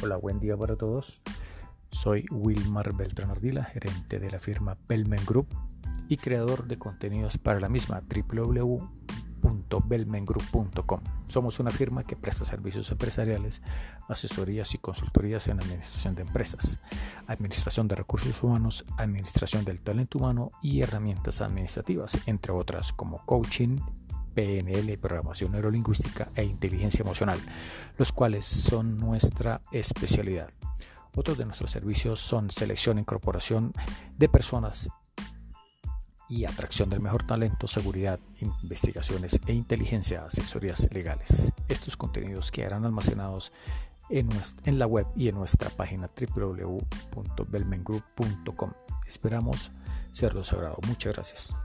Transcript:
Hola, buen día para todos. Soy Wilmar Beltrán Ardila, gerente de la firma Belmen Group y creador de contenidos para la misma www.belmengroup.com. Somos una firma que presta servicios empresariales, asesorías y consultorías en administración de empresas, administración de recursos humanos, administración del talento humano y herramientas administrativas, entre otras como coaching, PNL, programación neurolingüística e inteligencia emocional, los cuales son nuestra especialidad. Otros de nuestros servicios son selección e incorporación de personas y atracción del mejor talento, seguridad, investigaciones e inteligencia, asesorías legales. Estos contenidos quedarán almacenados en, la web y en nuestra página www.belmengroup.com. Esperamos serlos agrado. Muchas gracias.